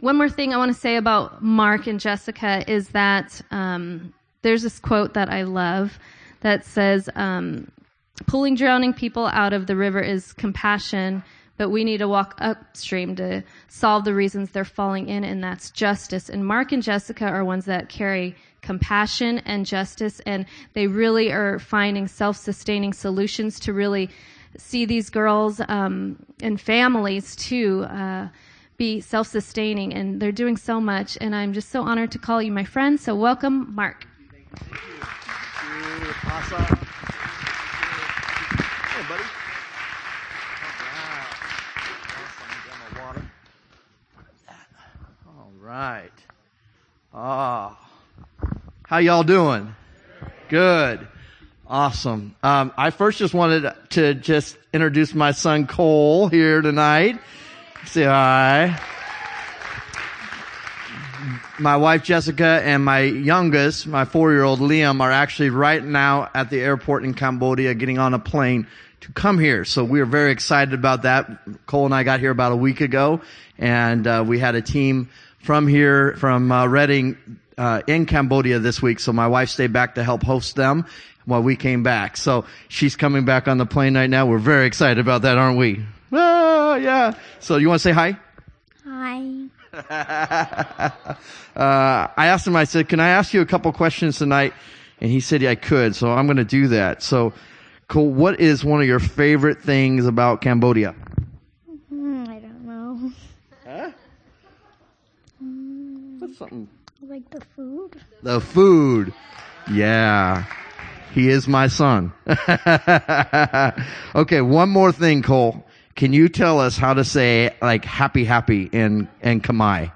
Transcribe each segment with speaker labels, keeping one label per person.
Speaker 1: one more thing I want to say about Mark and Jessica is that um, there's this quote that I love that says, um, "Pulling drowning people out of the river is compassion." But we need to walk upstream to solve the reasons they're falling in, and that's justice. And Mark and Jessica are ones that carry compassion and justice, and they really are finding self-sustaining solutions to really see these girls um, and families too uh, be self-sustaining, and they're doing so much. And I'm just so honored to call you my friend. So welcome, Mark. Thank you.
Speaker 2: Ooh, Awesome. Hey, buddy. All right. Ah. How y'all doing? Good. Awesome. Um, I first just wanted to just introduce my son Cole here tonight. Say hi. My wife Jessica and my youngest, my four-year-old Liam, are actually right now at the airport in Cambodia getting on a plane to come here. So we are very excited about that. Cole and I got here about a week ago and uh, we had a team from here, from uh, Redding, uh, in Cambodia this week. So my wife stayed back to help host them while we came back. So she's coming back on the plane right now. We're very excited about that, aren't we? Oh, yeah. So you want to say hi?
Speaker 3: Hi.
Speaker 2: uh, I asked him, I said, can I ask you a couple questions tonight? And he said, yeah, I could. So I'm going to do that. So, cool. What is one of your favorite things about Cambodia?
Speaker 3: Mm, I don't know.
Speaker 2: Huh? That's something.
Speaker 3: Like the food?
Speaker 2: The food. Yeah. He is my son. okay, one more thing, Cole. Can you tell us how to say like happy happy in in Khmer?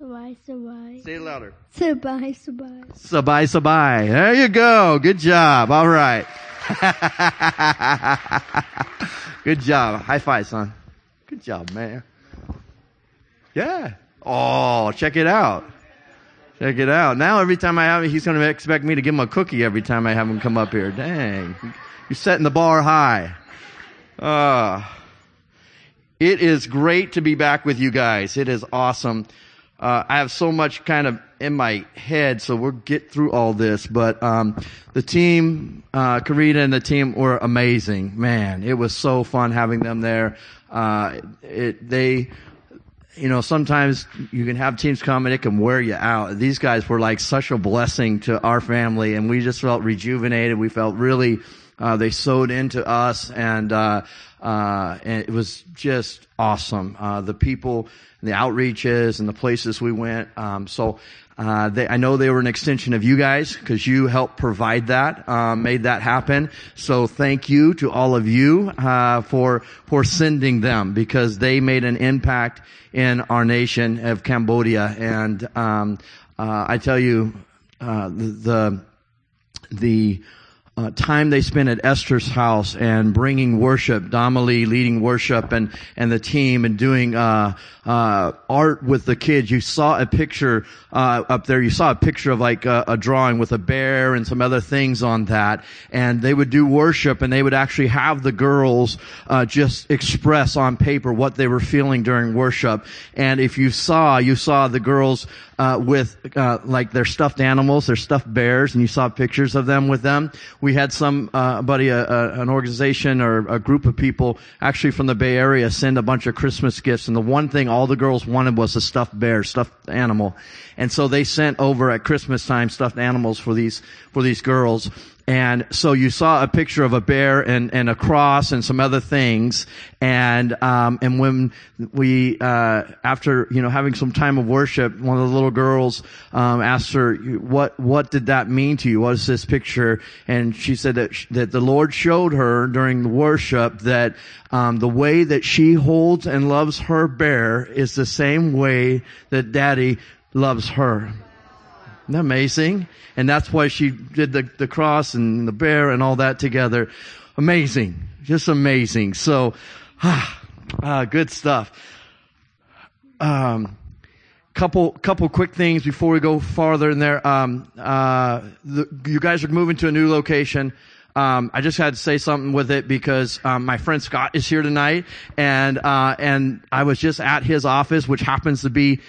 Speaker 3: Sabai, sabai.
Speaker 2: Say it louder.
Speaker 3: Sabai, sabai.
Speaker 2: Sabai sabai. There you go. Good job. All right. Good job. High five, son. Good job, man. Yeah. Oh, check it out. Check it out. Now every time I have him, he's going to expect me to give him a cookie every time I have him come up here. Dang. You're setting the bar high. Uh, it is great to be back with you guys. It is awesome. Uh, I have so much kind of in my head, so we'll get through all this. But um, the team, uh, Karina and the team were amazing. Man, it was so fun having them there. Uh, it, they, you know, sometimes you can have teams come and it can wear you out. These guys were like such a blessing to our family, and we just felt rejuvenated. We felt really. Uh, they sewed into us, and uh, uh, and it was just awesome. Uh, the people, the outreaches, and the places we went. Um, so uh, they, I know they were an extension of you guys because you helped provide that, um, made that happen. So thank you to all of you uh, for for sending them because they made an impact in our nation of Cambodia. And um, uh, I tell you, uh, the the uh, time they spent at Esther's house and bringing worship, Damali leading worship and, and the team and doing, uh, uh, art with the kids. You saw a picture, uh, up there. You saw a picture of like a, a, drawing with a bear and some other things on that. And they would do worship and they would actually have the girls, uh, just express on paper what they were feeling during worship. And if you saw, you saw the girls, uh, with uh, like their stuffed animals, their stuffed bears, and you saw pictures of them with them. We had some uh, buddy, a, a, an organization or a group of people actually from the Bay Area send a bunch of Christmas gifts, and the one thing all the girls wanted was a stuffed bear, stuffed animal, and so they sent over at Christmas time stuffed animals for these for these girls. And so you saw a picture of a bear and, and a cross and some other things. And, um, and when we, uh, after, you know, having some time of worship, one of the little girls, um, asked her, what, what did that mean to you? What is this picture? And she said that, that the Lord showed her during the worship that, um, the way that she holds and loves her bear is the same way that daddy loves her. Amazing? And that's why she did the, the cross and the bear and all that together. Amazing. Just amazing. So, ah, ah good stuff. Um, couple, couple quick things before we go farther in there. Um, uh, the, you guys are moving to a new location. um, I just had to say something with it because um, my friend Scott is here tonight, and uh, and I was just at his office, which happens to be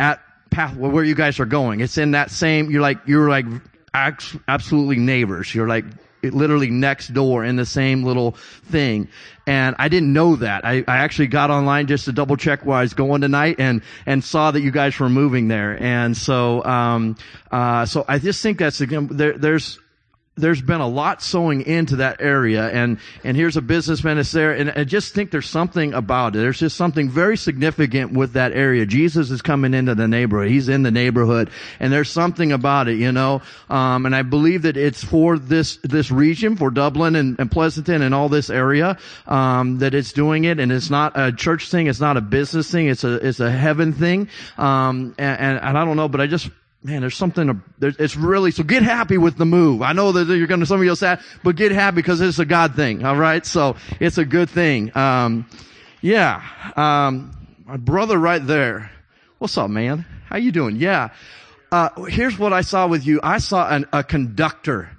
Speaker 2: at path where you guys are going. It's in that same. You're like you're like absolutely neighbors. You're like literally next door in the same little thing. And I didn't know that. I, I actually got online just to double check where I was going tonight and, and saw that you guys were moving there. And so, um, uh, so I just think that's, there, there's, there's been a lot sowing into that area and, and here's a businessman that's there and I just think there's something about it. There's just something very significant with that area. Jesus is coming into the neighborhood. He's in the neighborhood and there's something about it, you know. Um, and I believe that it's for this, this region, for Dublin and, and Pleasanton and all this area, um, that it's doing it and it's not a church thing. It's not a business thing. It's a, it's a heaven thing. Um, and, and, and I don't know, but I just man, there's something, there's, it's really, so get happy with the move. I know that you're going to, some of you say, but get happy because it's a God thing. All right. So it's a good thing. Um, yeah. Um, my brother right there. What's up, man? How you doing? Yeah. Uh, here's what I saw with you. I saw an, a conductor.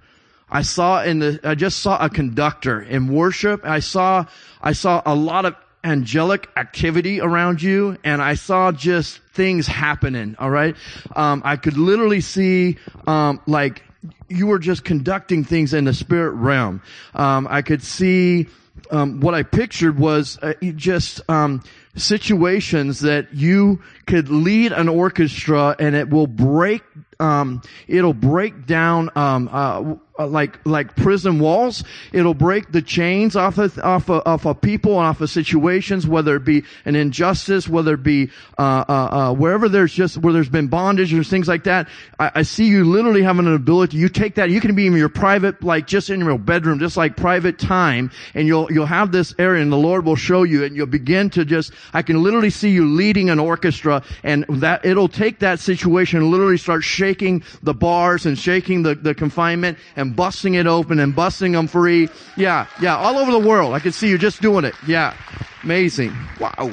Speaker 2: I saw in the, I just saw a conductor in worship. I saw, I saw a lot of angelic activity around you and I saw just things happening, alright? Um, I could literally see, um, like, you were just conducting things in the spirit realm. Um, I could see, um, what I pictured was uh, just, um, situations that you could lead an orchestra and it will break, um, it'll break down, uh, uh, like like prison walls. It'll break the chains off of off of, off of people and off of situations, whether it be an injustice, whether it be uh, uh, uh, wherever there's just where there's been bondage or things like that. I, I, see you literally having an ability. You take that. You can be in your private, like just in your bedroom, just like private time, and you'll you'll have this area, and the Lord will show you, and you'll begin to just. I can literally see you leading an orchestra, and that it'll take that situation and literally start shaking the bars and shaking the the confinement and and busting it open and busting them free. Yeah, yeah, all over the world. I can see you just doing it. Yeah, amazing. Wow,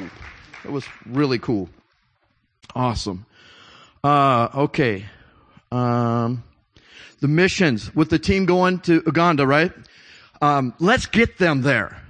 Speaker 2: that was really cool. Awesome. Uh, okay. Um, the missions with the team going to Uganda, right? Um, let's get them there.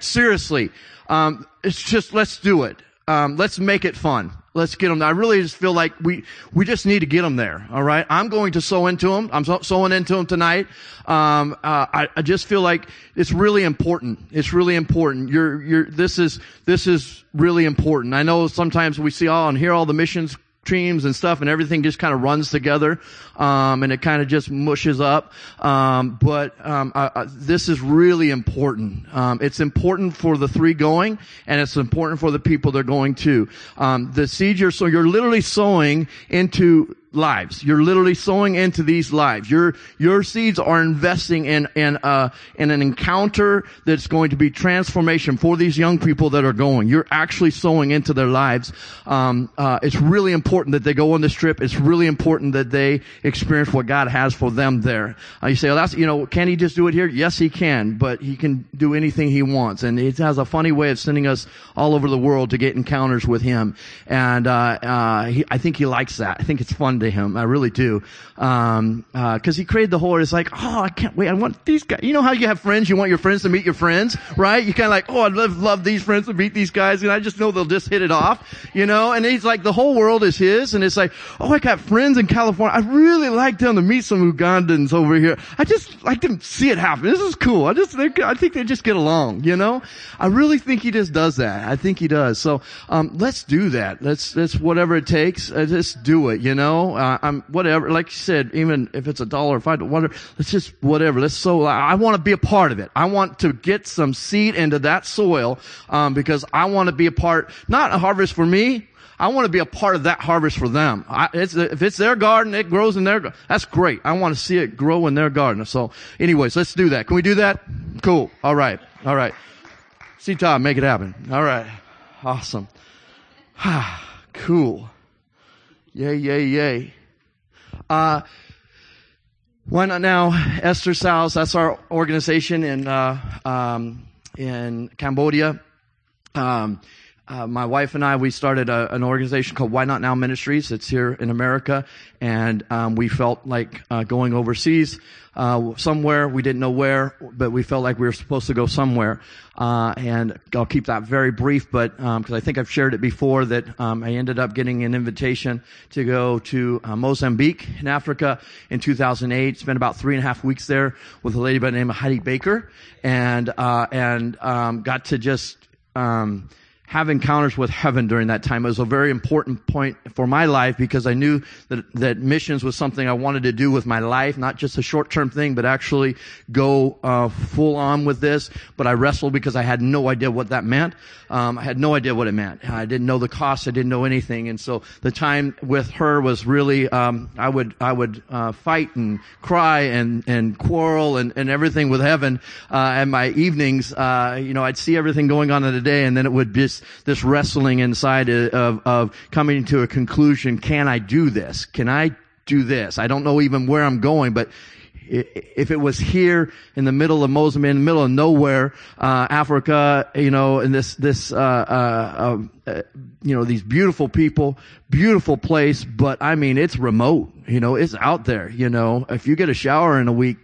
Speaker 2: Seriously. Um, it's just, let's do it. Um, let's make it fun. Let's get them. I really just feel like we, we just need to get them there. All right. I'm going to sow into them. I'm so, sowing into them tonight. Um, uh, I, I just feel like it's really important. It's really important. You're, you're, this is, this is really important. I know sometimes we see all and hear all the missions streams and stuff and everything just kind of runs together um, and it kind of just mushes up. Um, but um, I, I, this is really important. Um, it's important for the three going and it's important for the people they're going to. Um, the seed you're so you're literally sowing into lives. You're literally sowing into these lives. Your, your seeds are investing in, in, uh, in an encounter that's going to be transformation for these young people that are going. You're actually sowing into their lives. Um, uh, it's really important that they go on this trip. It's really important that they experience what God has for them there. Uh, you say, well, that's, you know, can he just do it here? Yes, he can, but he can do anything he wants. And it has a funny way of sending us all over the world to get encounters with him. And, uh, uh he, I think he likes that. I think it's fun to him. I really do. Um, uh, cause he created the whole, it's like, oh, I can't wait. I want these guys. You know how you have friends, you want your friends to meet your friends, right? You kind of like, oh, I'd love, love these friends to meet these guys. And I just know they'll just hit it off, you know? And he's like, the whole world is his. And it's like, oh, I got friends in California. I really like them to meet some Ugandans over here. I just like to see it happen. This is cool. I just, I think they just get along, you know? I really think he just does that. I think he does. So, um, let's do that. Let's, let's whatever it takes. Uh, just do it, you know? Uh, I'm whatever. Like you said, even if it's a dollar or five, whatever. Let's just whatever. Let's so. I want to be a part of it. I want to get some seed into that soil um, because I want to be a part. Not a harvest for me. I want to be a part of that harvest for them. I, it's, if it's their garden, it grows in their, that's great. I want to see it grow in their garden. So anyways, let's do that. Can we do that? Cool. All right. All right. See Todd, make it happen. All right. Awesome. cool. Yay, yay, yay. Uh, why not now? Esther House, that's our organization in, uh, um, in Cambodia. Um, uh, my wife and I, we started a, an organization called Why Not Now Ministries. It's here in America, and um, we felt like uh, going overseas uh, somewhere. We didn't know where, but we felt like we were supposed to go somewhere. Uh, and I'll keep that very brief, but because um, I think I've shared it before, that um, I ended up getting an invitation to go to uh, Mozambique in Africa in 2008. Spent about three and a half weeks there with a lady by the name of Heidi Baker, and uh, and um, got to just um, have encounters with heaven during that time. It was a very important point for my life because I knew that, that missions was something I wanted to do with my life, not just a short-term thing, but actually go uh, full on with this. But I wrestled because I had no idea what that meant. Um, I had no idea what it meant. I didn't know the cost. I didn't know anything, and so the time with her was really um, I would I would uh, fight and cry and and quarrel and, and everything with heaven. Uh, and my evenings, uh, you know, I'd see everything going on in the day, and then it would just this wrestling inside of, of coming to a conclusion. Can I do this? Can I do this? I don't know even where I'm going, but if it was here in the middle of Mozambique, in the middle of nowhere, uh, Africa, you know, and this, this, uh, uh, um, uh, you know, these beautiful people, beautiful place, but I mean, it's remote, you know, it's out there, you know, if you get a shower in a week,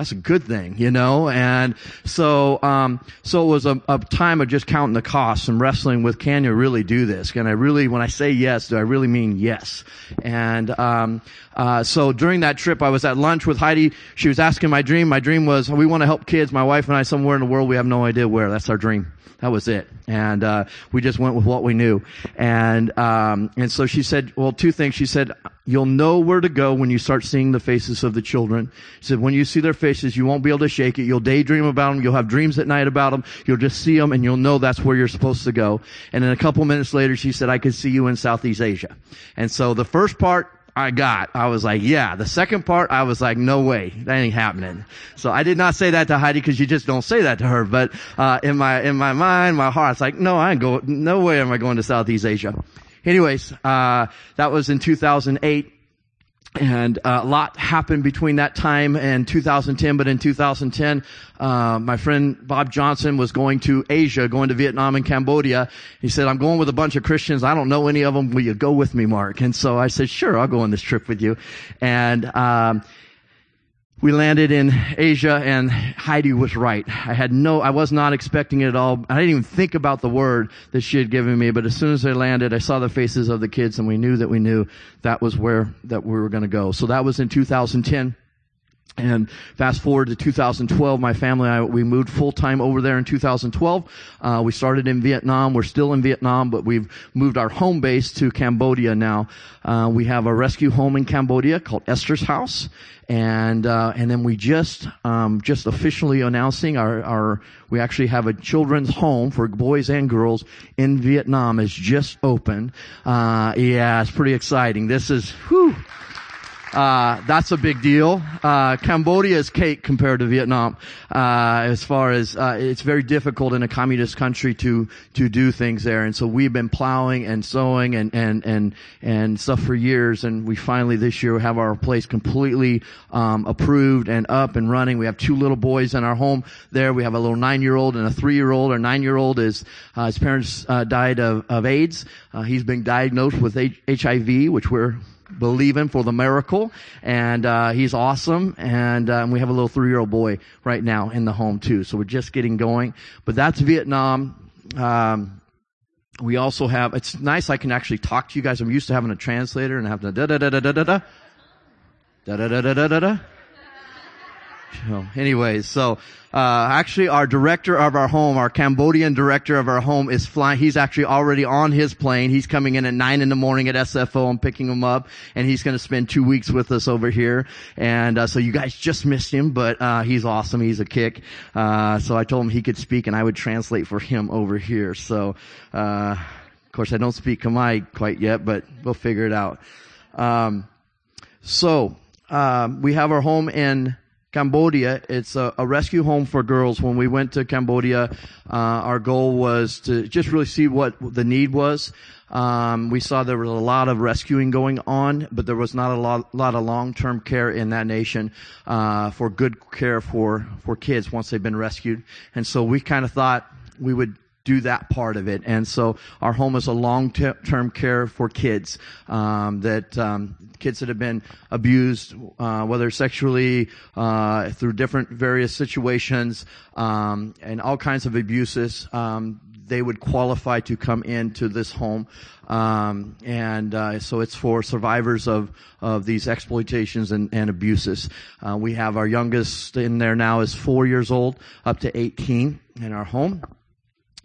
Speaker 2: that's a good thing, you know? And so, um, so it was a, a, time of just counting the costs and wrestling with, can you really do this? Can I really, when I say yes, do I really mean yes? And, um, uh, so during that trip, I was at lunch with Heidi. She was asking my dream. My dream was, we want to help kids, my wife and I, somewhere in the world. We have no idea where. That's our dream. That was it. And, uh, we just went with what we knew. And, um, and so she said, well, two things. She said, you'll know where to go when you start seeing the faces of the children. She said, when you see their faces, you won't be able to shake it. You'll daydream about them. You'll have dreams at night about them. You'll just see them and you'll know that's where you're supposed to go. And then a couple minutes later, she said, I could see you in Southeast Asia. And so the first part, I got. I was like, yeah. The second part, I was like, no way, that ain't happening. So I did not say that to Heidi because you just don't say that to her. But uh, in my in my mind, my heart, it's like, no, I ain't go. No way am I going to Southeast Asia. Anyways, uh, that was in 2008 and uh, a lot happened between that time and 2010. But in 2010, uh, my friend Bob Johnson was going to Asia, going to Vietnam and Cambodia. He said, "I'm going with a bunch of Christians. I don't know any of them. Will you go with me, Mark?" And so I said, "Sure, I'll go on this trip with you." And um, we landed in Asia and Heidi was right. I had no, I was not expecting it at all. I didn't even think about the word that she had given me, but as soon as I landed, I saw the faces of the kids and we knew that we knew that was where, that we were going to go. So that was in 2010. And fast forward to 2012, my family and I, we moved full time over there in 2012. Uh, we started in Vietnam. We're still in Vietnam, but we've moved our home base to Cambodia now. Uh, we have a rescue home in Cambodia called Esther's House. And, uh, and then we just, um, just officially announcing our, our, we actually have a children's home for boys and girls in Vietnam is just open. Uh, yeah, it's pretty exciting. This is, whew. Uh, that's a big deal. Uh, Cambodia is cake compared to Vietnam. Uh, as far as uh, it's very difficult in a communist country to to do things there, and so we've been plowing and sowing and and and and stuff for years, and we finally this year have our place completely um, approved and up and running. We have two little boys in our home there. We have a little nine year old and a three year old. Our nine year old is uh, his parents uh, died of, of AIDS. he's been diagnosed with H- HIV, which we're believe him for the miracle, and uh, he's awesome. And um, we have a little three-year-old boy right now in the home too. So we're just getting going. But that's Vietnam. Um, we also have. It's nice. I can actually talk to you guys. I'm used to having a translator and having a da da da da da da da da da da da da da. So, anyways, so uh, actually, our director of our home, our Cambodian director of our home, is flying. He's actually already on his plane. He's coming in at nine in the morning at SFO. I'm picking him up, and he's going to spend two weeks with us over here. And uh, so you guys just missed him, but uh, he's awesome. He's a kick. Uh, so I told him he could speak, and I would translate for him over here. So, uh, of course, I don't speak Khmer quite yet, but we'll figure it out. Um, so um, we have our home in Cambodia. It's a, a, rescue home for girls. When we went to Cambodia, uh, our goal was to just really see what the need was. Um, we saw there was a lot of rescuing going on, but there was not a lot, lot of long-term care in that nation uh, for good care for for kids once they've been rescued. And so we kind of thought we would do that part of it. And so our home is a long-term care for kids um, that um, kids that have been abused, uh, whether sexually, uh, through different various situations, um, and all kinds of abuses. Um, they would qualify to come into this home, um, and uh, so it's for survivors of of these exploitations and, and abuses. Uh, we have our youngest in there now is four years old, up to 18 in our home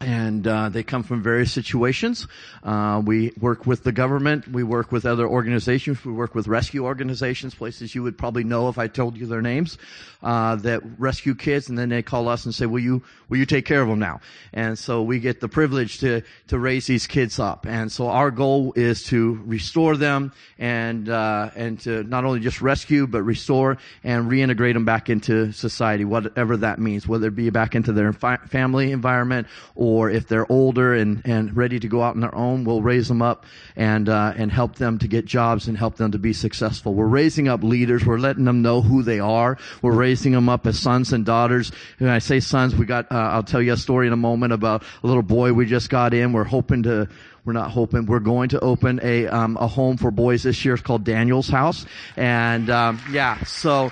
Speaker 2: and uh, they come from various situations. Uh, we work with the government. We work with other organizations. We work with rescue organizations, places you would probably know if I told you their names, uh, that rescue kids, and then they call us and say, "Will you will you take care of them now?" And so we get the privilege to to raise these kids up. And so our goal is to restore them and uh, and to not only just rescue but restore and reintegrate them back into society, whatever that means, whether it be back into their fi- family environment or if they're older and, and ready to go out on their own, we'll raise them up and uh, and help them to get jobs and help them to be successful. We're raising up leaders. We're letting them know who they are. We're raising them up as sons and daughters. When I say sons, we got. Uh, I'll tell you a story in a moment about a little boy we just got in. We're hoping to we're not hoping. We're going to open a um, a home for boys this year. It's called Daniel's House, and um, yeah, so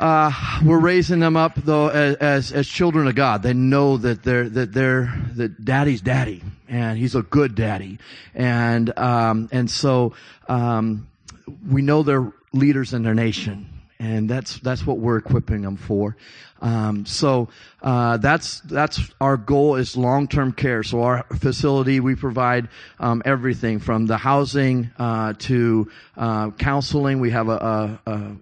Speaker 2: uh, we're raising them up though as, as, as children of God. They know that they're that they're that daddy's daddy, and he's a good daddy, and um, and so um, we know they're leaders in their nation. And that's that's what we're equipping them for. Um, so uh, that's that's our goal is long term care. So our facility we provide um, everything from the housing uh, to uh, counseling. We have a, a, a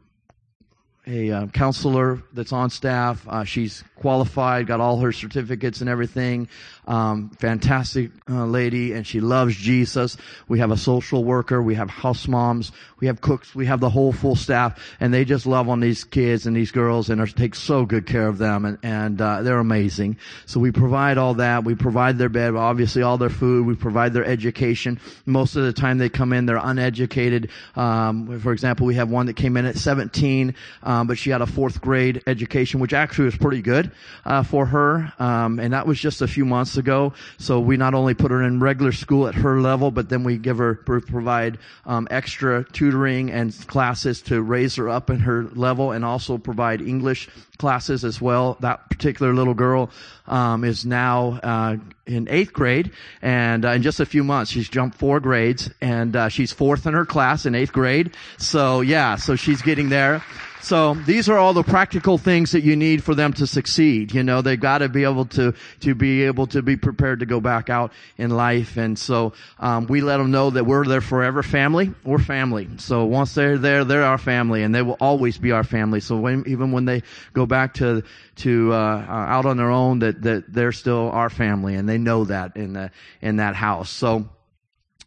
Speaker 2: a uh, counselor that's on staff. Uh, she's qualified, got all her certificates and everything. Um, fantastic uh, lady, and she loves Jesus. We have a social worker, we have house moms, we have cooks, we have the whole full staff, and they just love on these kids and these girls and are, take so good care of them, and, and uh, they're amazing. So we provide all that. We provide their bed, obviously all their food. We provide their education. Most of the time they come in, they're uneducated. Um, for example, we have one that came in at 17, um, but she had a fourth grade education, which actually was pretty good uh, for her, um, and that was just a few months ago. So we not only put her in regular school at her level, but then we give her provide um, extra tutoring and classes to raise her up in her level, and also provide English classes as well. That particular little girl um, is now uh, in eighth grade, and uh, in just a few months, she's jumped four grades, and uh, she's fourth in her class in eighth grade. So yeah, so she's getting there. So these are all the practical things that you need for them to succeed. You know, they've got to be able to, to be able to be prepared to go back out in life. And so, um, we let them know that we're their forever family. We're family. So once they're there, they're our family and they will always be our family. So when, even when they go back to, to, uh, uh, out on their own, that, that they're still our family and they know that in the, in that house. So,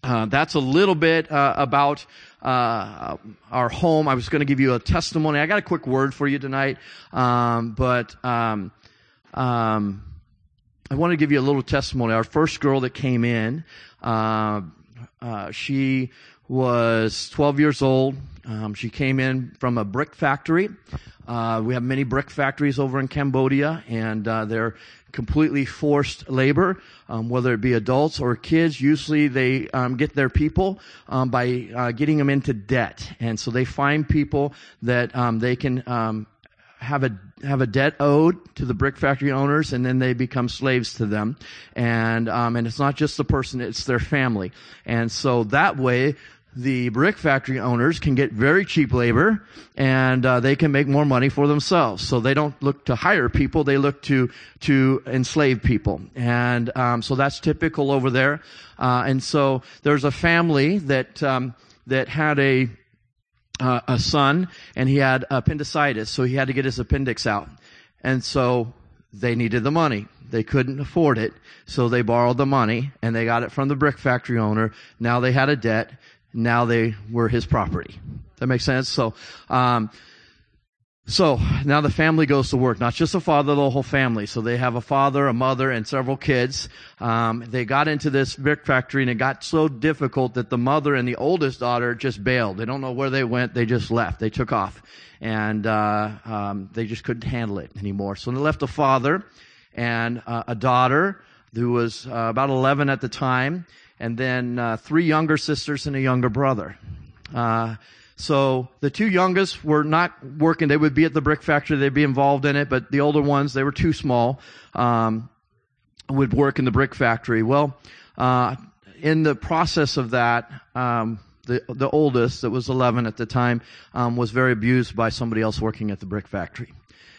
Speaker 2: uh, that's a little bit uh, about uh, our home. I was going to give you a testimony. I got a quick word for you tonight, um, but um, um, I want to give you a little testimony. Our first girl that came in, uh, uh, she was 12 years old. Um, she came in from a brick factory. Uh, we have many brick factories over in Cambodia, and uh, they're completely forced labor, um, whether it be adults or kids. Usually they um, get their people um, by uh, getting them into debt, and so they find people that um, they can um, have a have a debt owed to the brick factory owners, and then they become slaves to them. And um, and it's not just the person; it's their family. And so that way, the brick factory owners can get very cheap labor and uh, they can make more money for themselves. So they don't look to hire people; they look to to enslave people, and um, so that's typical over there. Uh, and so there's a family that um, that had a uh, a son, and he had appendicitis, so he had to get his appendix out, and so they needed the money. They couldn't afford it, so they borrowed the money and they got it from the brick factory owner. Now they had a debt now they were his property. That makes sense? So, um, so now the family goes to work, not just the father, the whole family. So they have a father, a mother, and several kids. Um, they got into this brick factory and it got so difficult that the mother and the oldest daughter just bailed. They don't know where they went. They just left. They took off and, uh, um, they just couldn't handle it anymore. So they left the father and uh, a daughter who was uh, about 11 at the time, and then uh, three younger sisters and a younger brother. Uh, so the two youngest were not working. They would be at the brick factory. They'd be involved in it, but the older ones, they were too small, um, would work in the brick factory. Well, uh, in the process of that, um, the the oldest, that was 11 at the time, um, was very abused by somebody else working at the brick factory,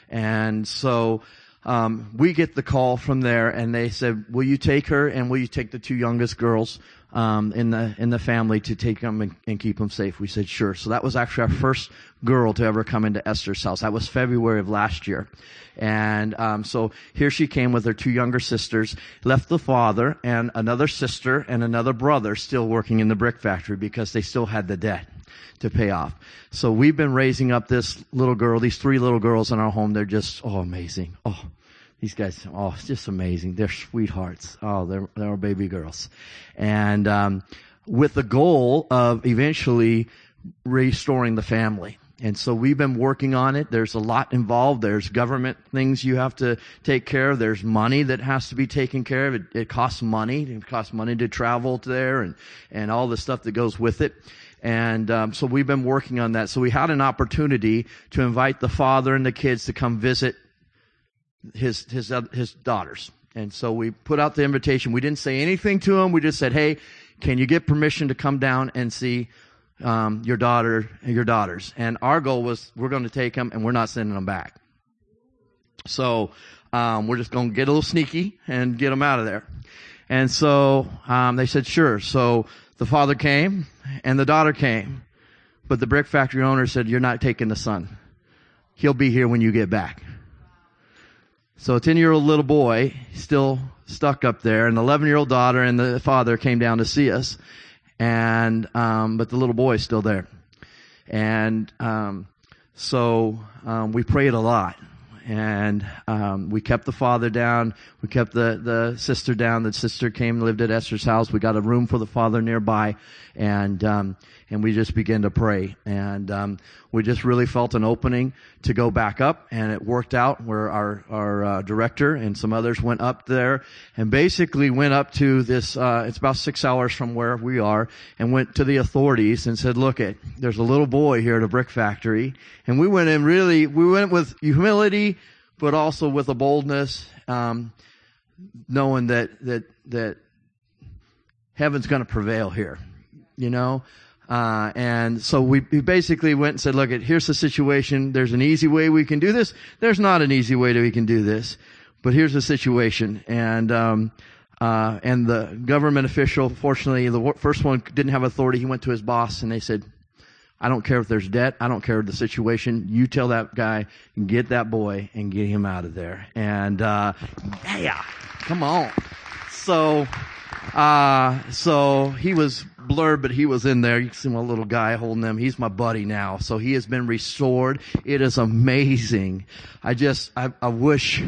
Speaker 2: and so. Um, we get the call from there, and they said, "Will you take her, and will you take the two youngest girls um, in the in the family to take them and, and keep them safe?" We said, "Sure." So that was actually our first girl to ever come into Esther's house. That was February of last year, and um, so here she came with her two younger sisters, left the father and another sister and another brother still working in the brick factory because they still had the debt to pay off. So we've been raising up this little girl, these three little girls in our home. They're just, oh, amazing. Oh, these guys, oh, it's just amazing. They're sweethearts. Oh, they're, they're baby girls. And, um, with the goal of eventually restoring the family. And so we've been working on it. There's a lot involved. There's government things you have to take care of. There's money that has to be taken care of. It, it costs money. It costs money to travel there and, and all the stuff that goes with it. And um, so we've been working on that. So we had an opportunity to invite the father and the kids to come visit his his uh, his daughters. And so we put out the invitation. We didn't say anything to them. We just said, "Hey, can you get permission to come down and see um, your daughter and your daughters?" And our goal was, we're going to take them, and we're not sending them back. So um, we're just going to get a little sneaky and get them out of there. And so um, they said, "Sure." So the father came and the daughter came. But the brick factory owner said, you're not taking the son. He'll be here when you get back. So a 10 year old little boy still stuck up there and the 11 year old daughter and the father came down to see us. And, um, but the little boy is still there. And, um, so, um, we prayed a lot and um, we kept the father down. We kept the the sister down. The sister came and lived at Esther's house. We got a room for the father nearby, and um, and we just began to pray. And um, we just really felt an opening to go back up, and it worked out. Where our our uh, director and some others went up there, and basically went up to this. Uh, it's about six hours from where we are, and went to the authorities and said, "Look, it there's a little boy here at a brick factory," and we went in really. We went with humility, but also with a boldness, um, knowing that that that heaven's going to prevail here. You know, uh, and so we, we, basically went and said, look, at here's the situation. There's an easy way we can do this. There's not an easy way that we can do this, but here's the situation. And, um, uh, and the government official, fortunately, the first one didn't have authority. He went to his boss and they said, I don't care if there's debt. I don't care the situation. You tell that guy, get that boy and get him out of there. And, uh, yeah, come on. So, uh, so he was blurred, but he was in there. You can see my little guy holding him. He's my buddy now. So he has been restored. It is amazing. I just, I, I wish,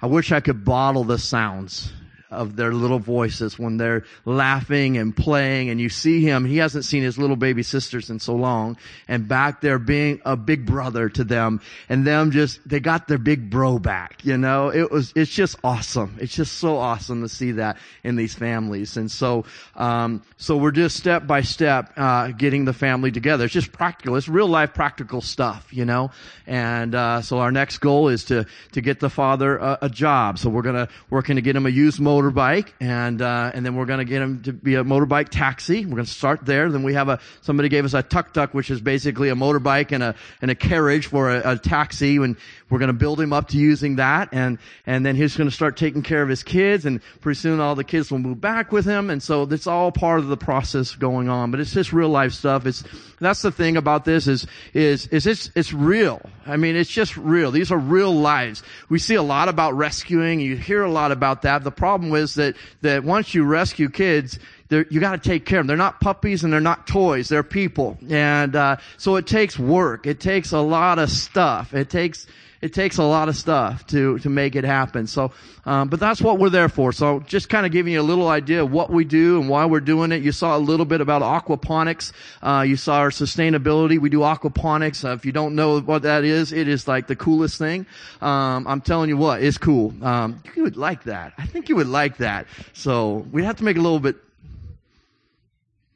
Speaker 2: I wish I could bottle the sounds of their little voices when they're laughing and playing and you see him, he hasn't seen his little baby sisters in so long and back there being a big brother to them and them just, they got their big bro back, you know, it was, it's just awesome. It's just so awesome to see that in these families. And so, um, so we're just step by step, uh, getting the family together. It's just practical. It's real life practical stuff, you know, and, uh, so our next goal is to, to get the father a, a job. So we're gonna, working to get him a used motor motorbike, and uh, and then we're going to get him to be a motorbike taxi. We're going to start there. Then we have a somebody gave us a tuk tuk, which is basically a motorbike and a and a carriage for a, a taxi, and we're going to build him up to using that, and and then he's going to start taking care of his kids, and pretty soon all the kids will move back with him, and so it's all part of the process going on. But it's just real life stuff. It's that's the thing about this is is is it's it's real. I mean, it's just real. These are real lives. We see a lot about rescuing. You hear a lot about that. The problem is that, that once you rescue kids, you got to take care of them. They're not puppies and they're not toys. They're people. And, uh, so it takes work. It takes a lot of stuff. It takes, it takes a lot of stuff to to make it happen. So, um, but that's what we're there for. So, just kind of giving you a little idea of what we do and why we're doing it. You saw a little bit about aquaponics. Uh, you saw our sustainability. We do aquaponics. Uh, if you don't know what that is, it is like the coolest thing. Um, I'm telling you what, it's cool. Um, you would like that. I think you would like that. So we'd have to make it a little bit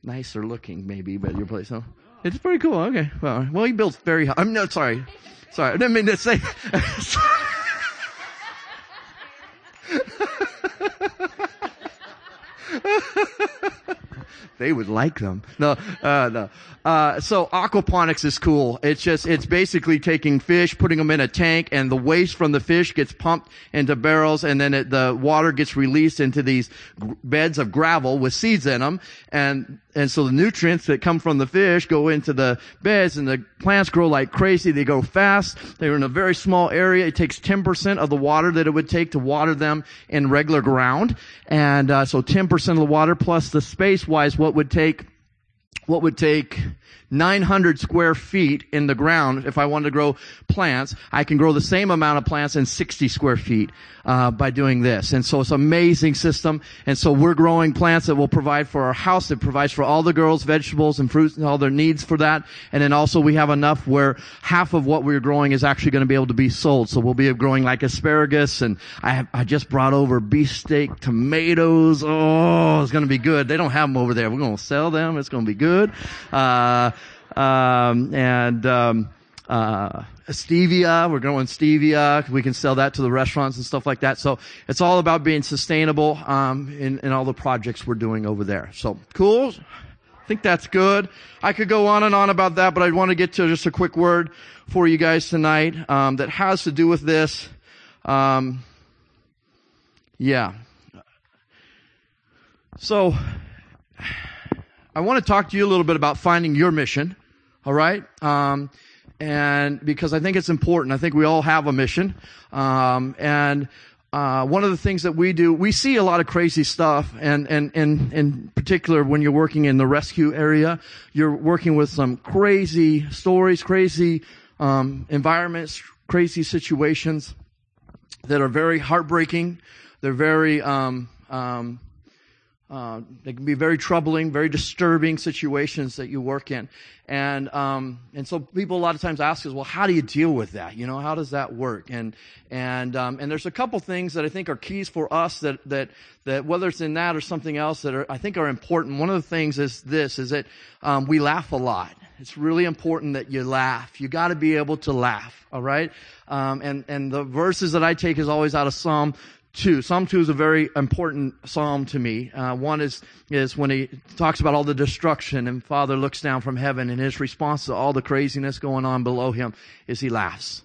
Speaker 2: nicer looking, maybe, but your place, huh? It's pretty cool. Okay. Well, well, he builds very high. I'm no, sorry. Sorry. I didn't mean to say. they would like them. No, uh, no. Uh, so aquaponics is cool. It's just, it's basically taking fish, putting them in a tank, and the waste from the fish gets pumped into barrels, and then it, the water gets released into these g- beds of gravel with seeds in them, and and so the nutrients that come from the fish go into the beds, and the plants grow like crazy. They go fast. They're in a very small area. It takes 10% of the water that it would take to water them in regular ground, and uh, so 10% of the water plus the space-wise, what would take what would take 900 square feet in the ground if I wanted to grow plants. I can grow the same amount of plants in 60 square feet uh, by doing this. And so it's an amazing system. And so we're growing plants that will provide for our house. It provides for all the girls vegetables and fruits and all their needs for that. And then also we have enough where half of what we're growing is actually going to be able to be sold. So we'll be growing like asparagus and I have, I just brought over beefsteak tomatoes. Oh, it's going to be good. They don't have them over there. We're going to sell them. It's going to be good. Uh, um, and, um, uh, stevia. We're growing stevia. We can sell that to the restaurants and stuff like that. So it's all about being sustainable um, in, in all the projects we're doing over there. So cool. I think that's good. I could go on and on about that, but I want to get to just a quick word for you guys tonight um, that has to do with this. Um, yeah. So I want to talk to you a little bit about finding your mission. All right. Um, and because I think it's important. I think we all have a mission. Um, and uh, one of the things that we do, we see a lot of crazy stuff, and and and in particular when you're working in the rescue area, you're working with some crazy stories, crazy um, environments, crazy situations that are very heartbreaking. They're very um, um, uh, they can be very troubling, very disturbing situations that you work in, and um, and so people a lot of times ask us, well, how do you deal with that? You know, how does that work? And and um, and there's a couple things that I think are keys for us that that that whether it's in that or something else that are I think are important. One of the things is this: is that um, we laugh a lot. It's really important that you laugh. You got to be able to laugh. All right. Um, and and the verses that I take is always out of Psalm 2. Psalm 2 is a very important psalm to me. Uh, one is, is when he talks about all the destruction and Father looks down from heaven and his response to all the craziness going on below him is he laughs.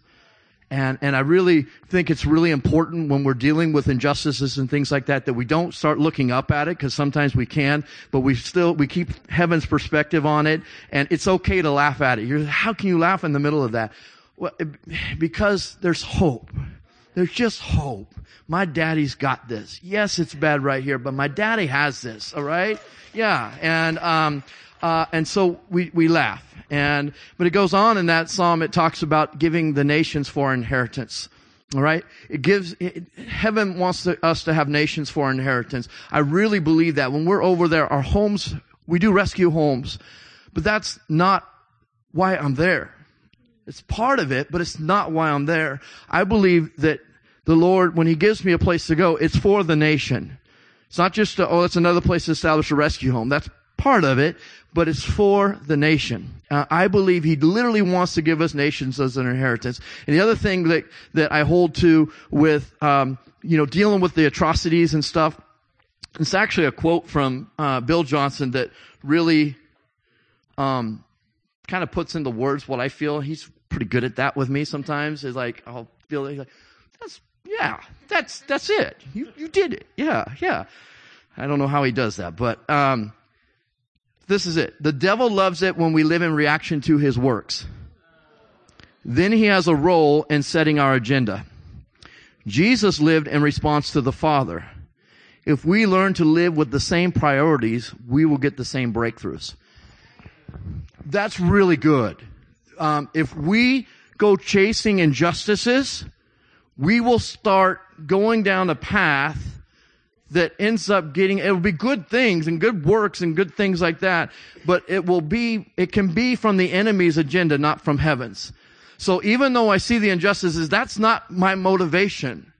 Speaker 2: And, and I really think it's really important when we're dealing with injustices and things like that that we don't start looking up at it because sometimes we can, but we still, we keep heaven's perspective on it and it's okay to laugh at it. You're, how can you laugh in the middle of that? Well, because there's hope. There's just hope. My daddy's got this. Yes, it's bad right here, but my daddy has this. All right. Yeah. And, um, uh, and so we, we laugh. And, but it goes on in that psalm, it talks about giving the nations for inheritance. All right. It gives, it, heaven wants to, us to have nations for inheritance. I really believe that when we're over there, our homes, we do rescue homes, but that's not why I'm there. It's part of it, but it's not why I'm there. I believe that the Lord, when He gives me a place to go, it's for the nation. It's not just, a, oh, it's another place to establish a rescue home. That's part of it, but it's for the nation. Uh, I believe He literally wants to give us nations as an inheritance. And the other thing that, that I hold to with, um, you know, dealing with the atrocities and stuff, it's actually a quote from uh, Bill Johnson that really um, kind of puts into words what I feel. He's pretty good at that with me sometimes. Is like I'll feel like that's yeah, that's that's it. You you did it. Yeah, yeah. I don't know how he does that, but um, this is it. The devil loves it when we live in reaction to his works. Then he has a role in setting our agenda. Jesus lived in response to the Father. If we learn to live with the same priorities, we will get the same breakthroughs. That's really good. Um, if we go chasing injustices, we will start going down a path that ends up getting, it will be good things and good works and good things like that, but it will be, it can be from the enemy's agenda, not from heaven's. So even though I see the injustices, that's not my motivation.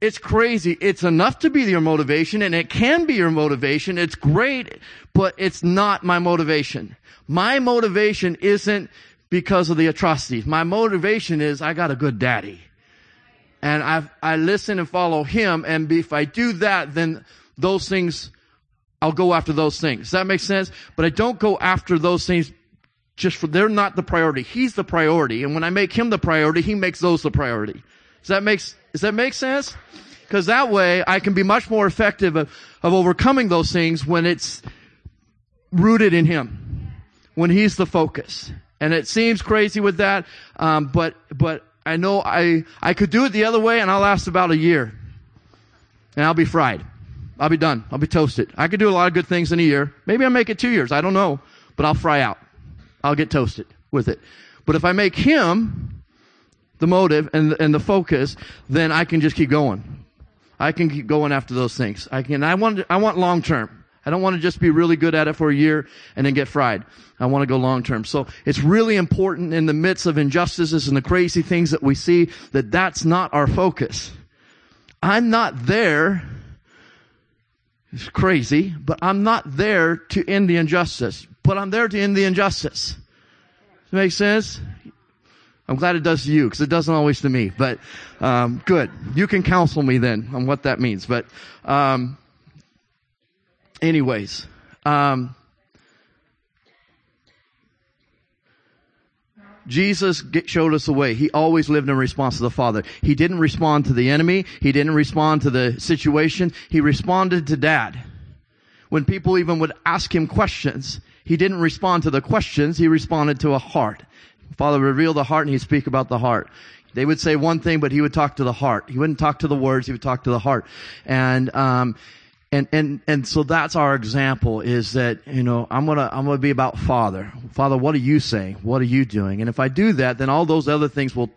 Speaker 2: It's crazy. It's enough to be your motivation and it can be your motivation. It's great, but it's not my motivation. My motivation isn't because of the atrocities. My motivation is I got a good daddy and I, I listen and follow him. And if I do that, then those things, I'll go after those things. Does that make sense? But I don't go after those things just for, they're not the priority. He's the priority. And when I make him the priority, he makes those the priority. Does that make, does that make sense? Because that way I can be much more effective of, of overcoming those things when it's rooted in him. When he's the focus. And it seems crazy with that, um, but, but I know I, I could do it the other way and I'll last about a year. And I'll be fried. I'll be done. I'll be toasted. I could do a lot of good things in a year. Maybe I'll make it two years. I don't know. But I'll fry out. I'll get toasted with it. But if I make him the motive and, and the focus, then I can just keep going. I can keep going after those things. I can, I want, I want long term. I don't want to just be really good at it for a year and then get fried. I want to go long term. So it's really important in the midst of injustices and the crazy things that we see that that's not our focus. I'm not there. It's crazy, but I'm not there to end the injustice, but I'm there to end the injustice. Does that make sense? I'm glad it does to you because it doesn't always to me. But um, good, you can counsel me then on what that means. But um, anyways, um, Jesus showed us the way. He always lived in response to the Father. He didn't respond to the enemy. He didn't respond to the situation. He responded to Dad. When people even would ask him questions, he didn't respond to the questions. He responded to a heart. Father revealed the heart and he'd speak about the heart. They would say one thing, but he would talk to the heart. He wouldn't talk to the words. He would talk to the heart. And, um, and and and so that's our example is that you know i'm gonna i'm gonna be about father. Father what are you saying? What are you doing? And if i do that then all those other things will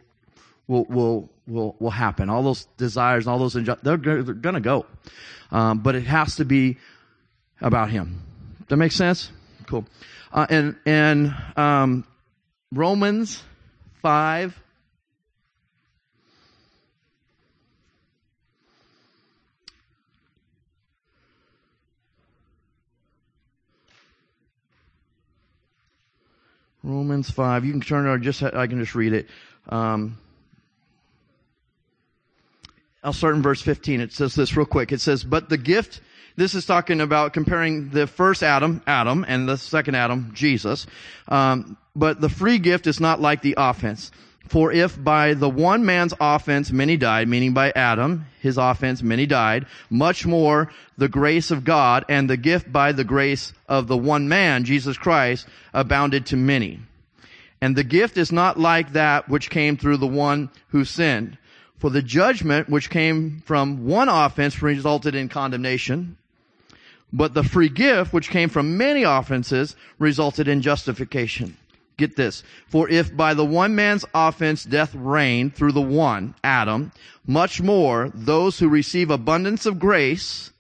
Speaker 2: will will will, will happen. All those desires all those inju- they're, they're gonna go. Um, but it has to be about him. That makes sense? Cool. Uh, and and um, romans 5 Romans 5. You can turn it or just, I can just read it. Um, I'll start in verse 15. It says this real quick. It says, but the gift, this is talking about comparing the first Adam, Adam, and the second Adam, Jesus. Um, but the free gift is not like the offense. For if by the one man's offense many died, meaning by Adam, his offense many died, much more the grace of God and the gift by the grace of the one man, Jesus Christ, abounded to many. And the gift is not like that which came through the one who sinned. For the judgment which came from one offense resulted in condemnation, but the free gift which came from many offenses resulted in justification. Get this. For if by the one man's offense death reigned through the one, Adam, much more those who receive abundance of grace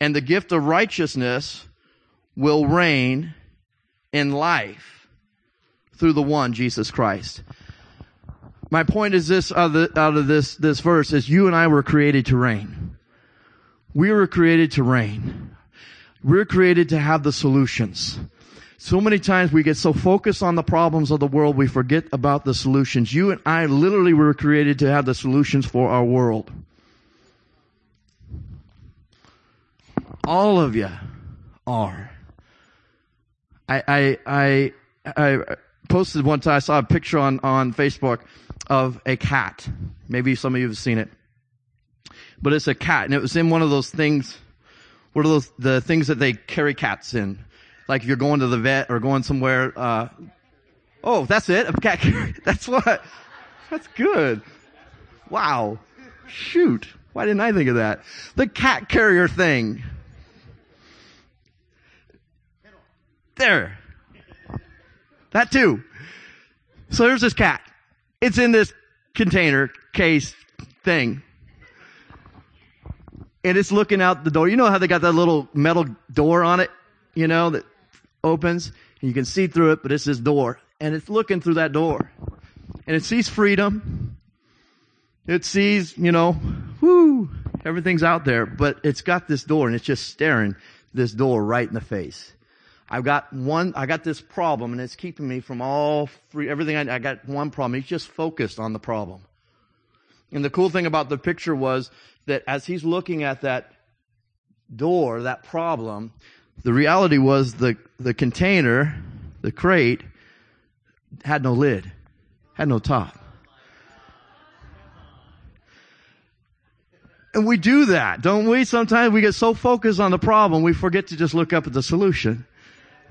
Speaker 2: and the gift of righteousness will reign in life through the one, Jesus Christ. My point is this uh, out of, out of this, this verse is you and I were created to reign. We were created to reign. We're created to have the solutions. So many times we get so focused on the problems of the world, we forget about the solutions. You and I literally were created to have the solutions for our world. All of you are. I, I, I, I posted one time, I saw a picture on, on Facebook of a cat. Maybe some of you have seen it. But it's a cat and it was in one of those things, what are those, the things that they carry cats in? Like if you're going to the vet or going somewhere. Uh, oh, that's it. A cat carrier. That's what. That's good. Wow. Shoot. Why didn't I think of that? The cat carrier thing. There. That too. So there's this cat. It's in this container case thing. And it's looking out the door. You know how they got that little metal door on it, you know, that opens and you can see through it, but it's this door. And it's looking through that door. And it sees freedom. It sees, you know, whoo, everything's out there, but it's got this door and it's just staring this door right in the face. I've got one, I got this problem and it's keeping me from all free, everything. I, I got one problem. He's just focused on the problem. And the cool thing about the picture was that as he's looking at that door, that problem, the reality was the, the container, the crate, had no lid, had no top. And we do that, don't we? Sometimes we get so focused on the problem, we forget to just look up at the solution.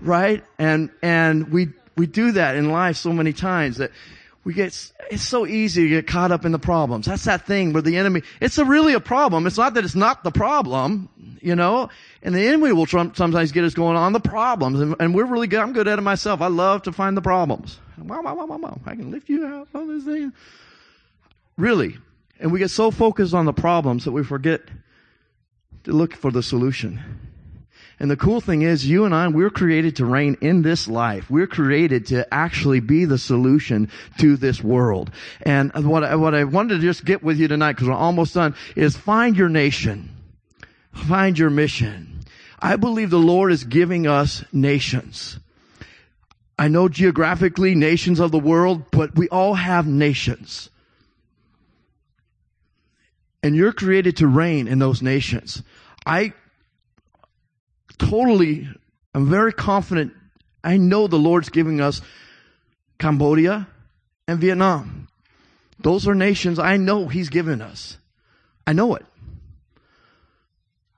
Speaker 2: Right? And, and we, we do that in life so many times that we get, it's so easy to get caught up in the problems. That's that thing where the enemy, it's a really a problem. It's not that it's not the problem, you know, and the enemy will sometimes get us going on the problems. And, and we're really good. I'm good at it myself. I love to find the problems. Wow, wow, wow, wow, wow. I can lift you out on this thing. Really. And we get so focused on the problems that we forget to look for the solution. And the cool thing is, you and I, we're created to reign in this life. We're created to actually be the solution to this world. And what I, what I wanted to just get with you tonight, because we're almost done, is find your nation. Find your mission. I believe the Lord is giving us nations. I know geographically nations of the world, but we all have nations. And you're created to reign in those nations. I totally, I'm very confident. I know the Lord's giving us Cambodia and Vietnam. Those are nations I know He's given us. I know it.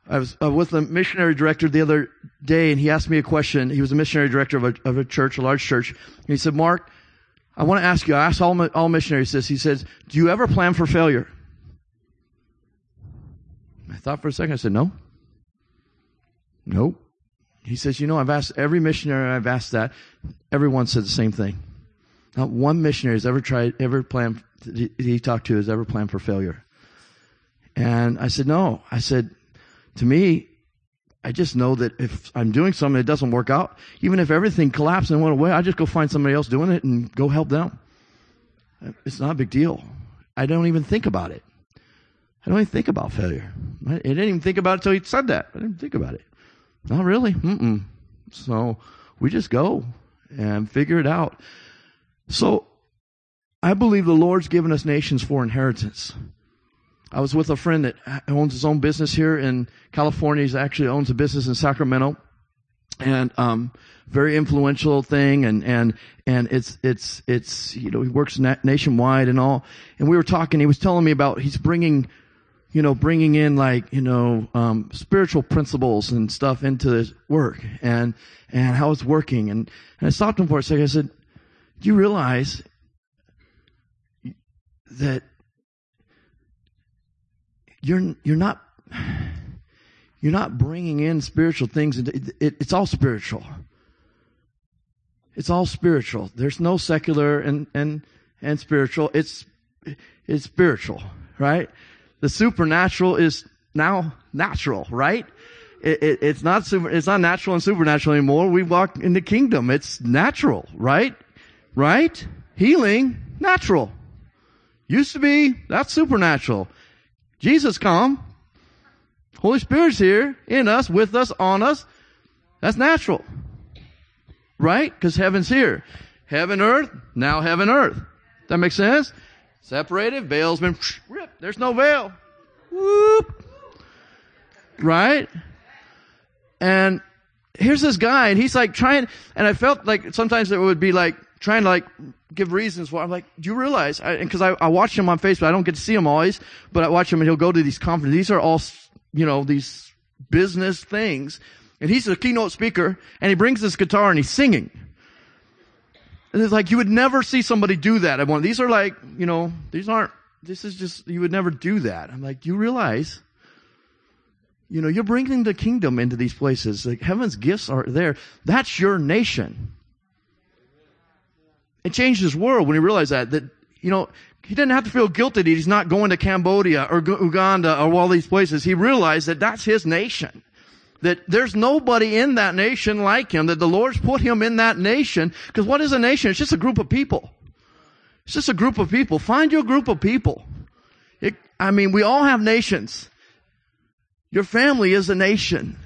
Speaker 2: I was uh, with a missionary director the other day and he asked me a question. He was a missionary director of a, of a church, a large church. And he said, Mark, I want to ask you, I asked all, all missionaries this. He says, do you ever plan for failure? I thought for a second. I said, no. Nope. He says, you know, I've asked every missionary I've asked that. Everyone said the same thing. Not one missionary has ever tried, ever planned, he talked to has ever planned for failure. And I said, no. I said, to me, I just know that if I'm doing something that doesn't work out, even if everything collapsed and went away, I just go find somebody else doing it and go help them. It's not a big deal. I don't even think about it. I don't even think about failure. I didn't even think about it until he said that. I didn't think about it. Not really. Mm-mm. So we just go and figure it out. So I believe the Lord's given us nations for inheritance. I was with a friend that owns his own business here in California. He actually owns a business in Sacramento, and um, very influential thing. And and and it's it's it's you know he works na- nationwide and all. And we were talking. He was telling me about he's bringing, you know, bringing in like you know um, spiritual principles and stuff into his work and and how it's working. And and I stopped him for a second. I said, "Do you realize that?" you're you're not you're not bringing in spiritual things. Into, it, it, it's all spiritual. It's all spiritual. There's no secular and and and spiritual. It's it's spiritual, right? The supernatural is now natural, right? It, it, it's not super, it's not natural and supernatural anymore. We walk in the kingdom. It's natural, right? Right? Healing, natural. Used to be, that's supernatural. Jesus come. Holy Spirit's here, in us, with us, on us. That's natural. Right? Because heaven's here. Heaven, earth, now heaven, earth. That makes sense? Separated, veil's been. There's no veil. Whoop. Right? And here's this guy, and he's like trying, and I felt like sometimes it would be like trying to like give reasons why. I'm like, do you realize? Because I, I, I, watch him on Facebook. I don't get to see him always, but I watch him and he'll go to these conferences. These are all, you know, these business things. And he's a keynote speaker and he brings this guitar and he's singing. And it's like, you would never see somebody do that at one. These are like, you know, these aren't, this is just, you would never do that. I'm like, you realize? You know, you're bringing the kingdom into these places. Like heaven's gifts are there. That's your nation. It changed his world when he realized that, that, you know, he didn't have to feel guilty that he's not going to Cambodia or Uganda or all these places. He realized that that's his nation. That there's nobody in that nation like him, that the Lord's put him in that nation. Because what is a nation? It's just a group of people. It's just a group of people. Find your group of people. It, I mean, we all have nations. Your family is a nation,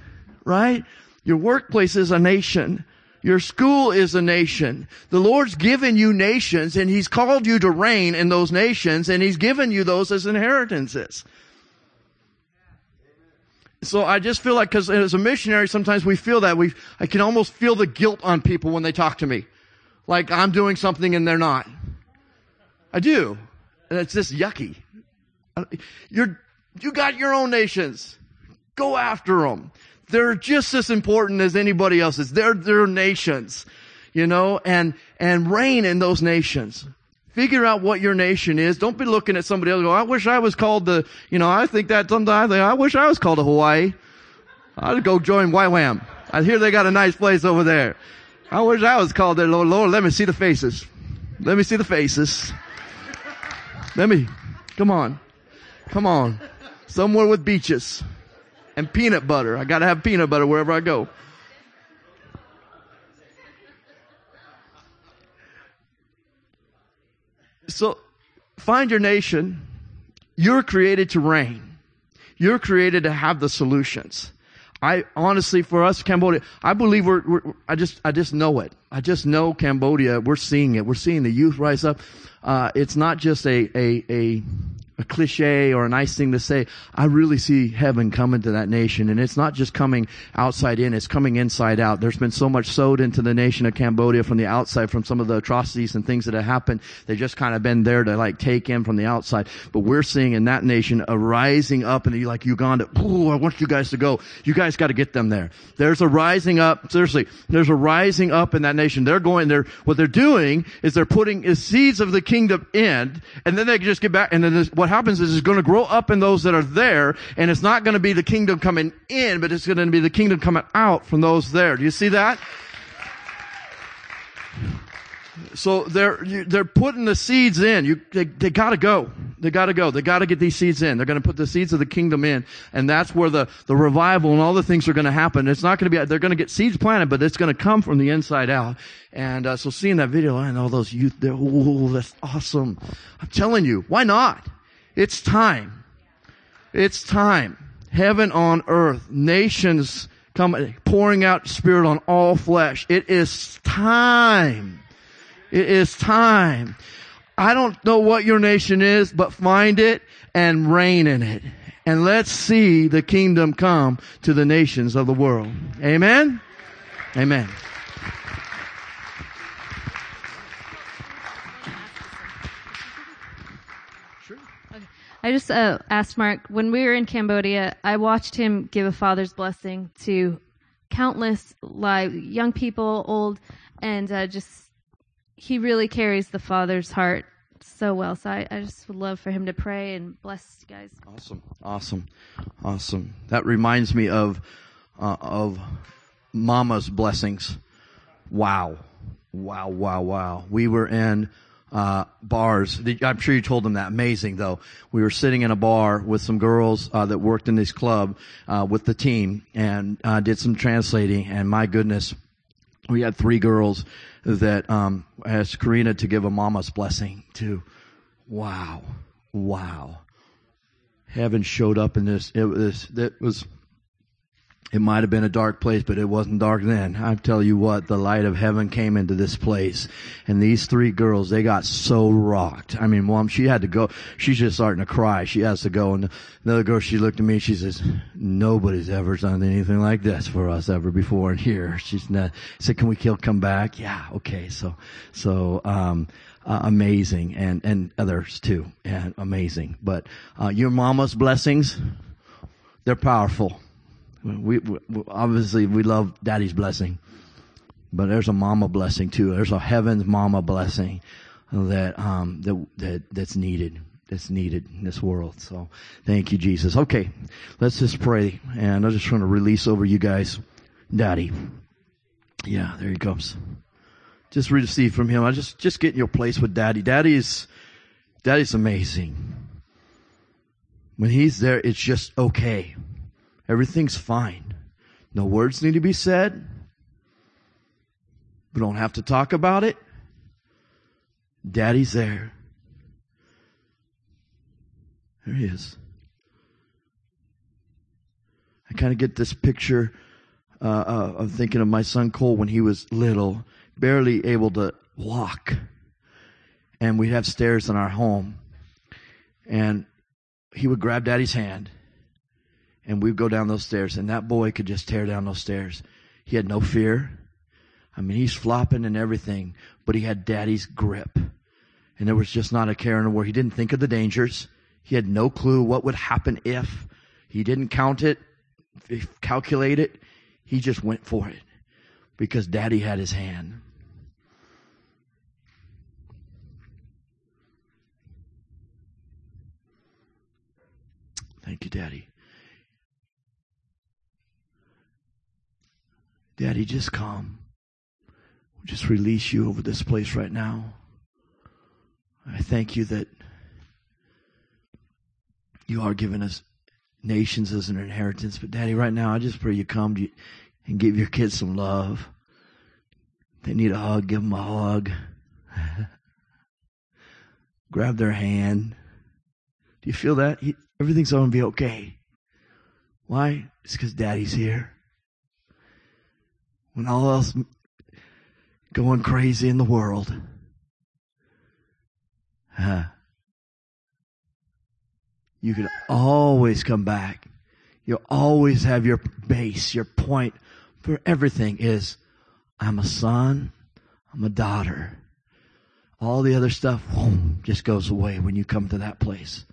Speaker 2: right? Your workplace is a nation. Your school is a nation. The Lord's given you nations and He's called you to reign in those nations and He's given you those as inheritances. So I just feel like, cause as a missionary, sometimes we feel that we, I can almost feel the guilt on people when they talk to me. Like I'm doing something and they're not. I do. And it's just yucky. Uh, you're, you got your own nations. Go after them. They're just as important as anybody else's. They're their nations, you know, and, and reign in those nations. Figure out what your nation is. Don't be looking at somebody else go, I wish I was called the, you know, I think that sometimes, I wish I was called to Hawaii. I'd go join YWAM. I hear they got a nice place over there. I wish I was called there, Lord. Lord, let me see the faces. Let me see the faces. Let me, come on. Come on. Somewhere with beaches and peanut butter. I gotta have peanut butter wherever I go. So find your nation. You're created to reign. You're created to have the solutions. I honestly, for us, Cambodia, I believe we're, we're, I just, I just know it. I just know Cambodia. We're seeing it. We're seeing the youth rise up. Uh, it's not just a, a, a, a cliche or a nice thing to say. I really see heaven coming to that nation and it's not just coming outside in, it's coming inside out. There's been so much sowed into the nation of Cambodia from the outside from some of the atrocities and things that have happened. They've just kind of been there to like take in from the outside. But we're seeing in that nation a rising up and like Uganda. Ooh, I want you guys to go. You guys got to get them there. There's a rising up. Seriously, there's a rising up in that nation. They're going there. What they're doing is they're putting seeds of the kingdom in and then they just get back and then this, what happens is it's going to grow up in those that are there, and it's not going to be the kingdom coming in, but it's going to be the kingdom coming out from those there. Do you see that? So they're they're putting the seeds in. You they, they got to go. They got to go. They got to get these seeds in. They're going to put the seeds of the kingdom in, and that's where the the revival and all the things are going to happen. It's not going to be. They're going to get seeds planted, but it's going to come from the inside out. And uh, so seeing that video and all those youth, oh, that's awesome. I'm telling you, why not? It's time. It's time. Heaven on earth. Nations come pouring out spirit on all flesh. It is time. It is time. I don't know what your nation is, but find it and reign in it. And let's see the kingdom come to the nations of the world. Amen? Amen.
Speaker 1: I just uh, asked Mark when we were in Cambodia. I watched him give a father's blessing to countless live young people, old, and uh, just he really carries the father's heart so well. So I, I, just would love for him to pray and bless you guys.
Speaker 2: Awesome, awesome, awesome. That reminds me of uh, of Mama's blessings. Wow, wow, wow, wow. We were in uh, bars. I'm sure you told them that. Amazing though. We were sitting in a bar with some girls uh, that worked in this club uh, with the team and uh, did some translating. And my goodness, we had three girls that um, asked Karina to give a mama's blessing to. Wow, wow. Heaven showed up in this. It was. It was it might have been a dark place, but it wasn't dark then. I tell you what, the light of heaven came into this place. And these three girls, they got so rocked. I mean, mom, she had to go. She's just starting to cry. She has to go. And another girl, she looked at me, she says, nobody's ever done anything like this for us ever before in here. She's not, said, can we kill, come back? Yeah, okay. So, so, um, uh, amazing and, and others too. And amazing. But, uh, your mama's blessings, they're powerful we, we, obviously we love daddy's blessing, but there's a mama blessing too. There's a heaven's mama blessing that um that that that's needed. That's needed in this world. So thank you, Jesus. Okay, let's just pray, and I just want to release over you guys, Daddy. Yeah, there he comes. Just receive from him. I just, just get in your place with daddy. Daddy is, daddy's amazing. When he's there, it's just okay. Everything's fine. No words need to be said. We don't have to talk about it. Daddy's there. There he is. I kind of get this picture uh, uh, of thinking of my son Cole when he was little, barely able to walk. And we'd have stairs in our home. And he would grab daddy's hand and we'd go down those stairs and that boy could just tear down those stairs. He had no fear. I mean, he's flopping and everything, but he had daddy's grip. And there was just not a care in the world. He didn't think of the dangers. He had no clue what would happen if. He didn't count it, calculate it. He just went for it because daddy had his hand. Thank you, Daddy. Daddy, just come. We'll just release you over this place right now. I thank you that you are giving us nations as an inheritance. But Daddy, right now, I just pray you come to and give your kids some love. They need a hug, give them a hug. Grab their hand. Do you feel that? He, everything's going to be okay. Why? It's because Daddy's here. When all else going crazy in the world. Huh. You can always come back. You'll always have your base, your point for everything is, I'm a son, I'm a daughter. All the other stuff whoom, just goes away when you come to that place.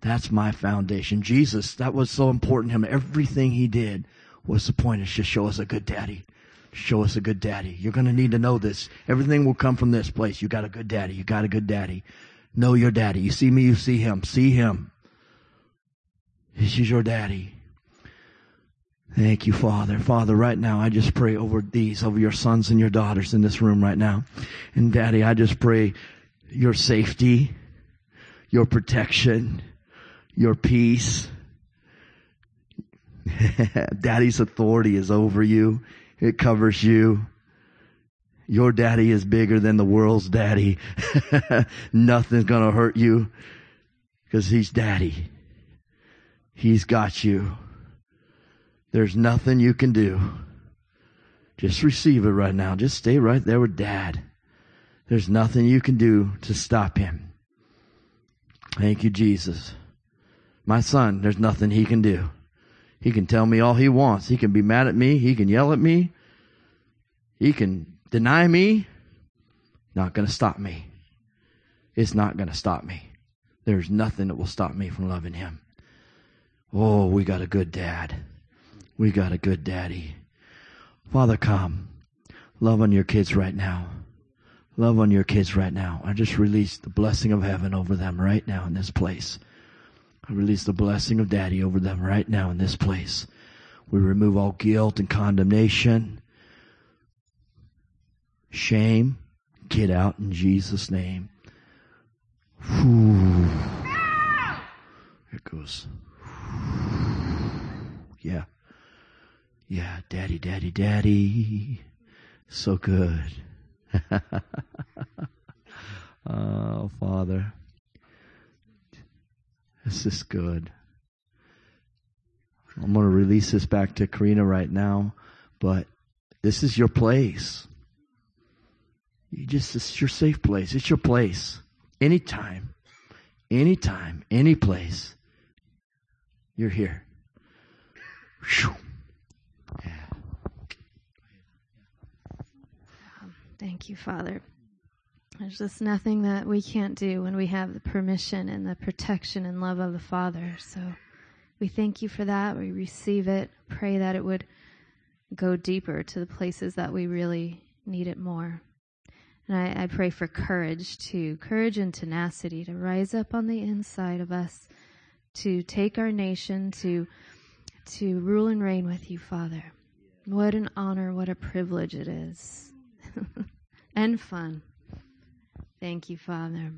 Speaker 2: That's my foundation. Jesus, that was so important to him. Everything he did was the point is just show us a good daddy. Show us a good daddy. You're going to need to know this. Everything will come from this place. You got a good daddy. You got a good daddy. Know your daddy. You see me, you see him. See him. This is your daddy. Thank you, Father. Father, right now, I just pray over these, over your sons and your daughters in this room right now. And Daddy, I just pray your safety, your protection, your peace. Daddy's authority is over you. It covers you. Your daddy is bigger than the world's daddy. Nothing's gonna hurt you because he's daddy. He's got you. There's nothing you can do. Just receive it right now. Just stay right there with dad. There's nothing you can do to stop him. Thank you, Jesus. My son, there's nothing he can do. He can tell me all he wants. He can be mad at me. He can yell at me. He can deny me. Not going to stop me. It's not going to stop me. There's nothing that will stop me from loving him. Oh, we got a good dad. We got a good daddy. Father, come. Love on your kids right now. Love on your kids right now. I just release the blessing of heaven over them right now in this place. I release the blessing of daddy over them right now in this place. We remove all guilt and condemnation. Shame. Get out in Jesus' name. Whew. It goes. Yeah. Yeah, daddy, daddy, daddy. So good. oh, Father. This is good. I'm going to release this back to Karina right now, but this is your place. You just, it's your safe place. It's your place. Anytime, anytime, any place, you're here. Whew.
Speaker 1: Thank you, Father. There's just nothing that we can't do when we have the permission and the protection and love of the Father. So we thank you for that. We receive it. Pray that it would go deeper to the places that we really need it more. And I, I pray for courage too, courage and tenacity to rise up on the inside of us, to take our nation to to rule and reign with you, Father. What an honor, what a privilege it is. and fun. Thank you, Father.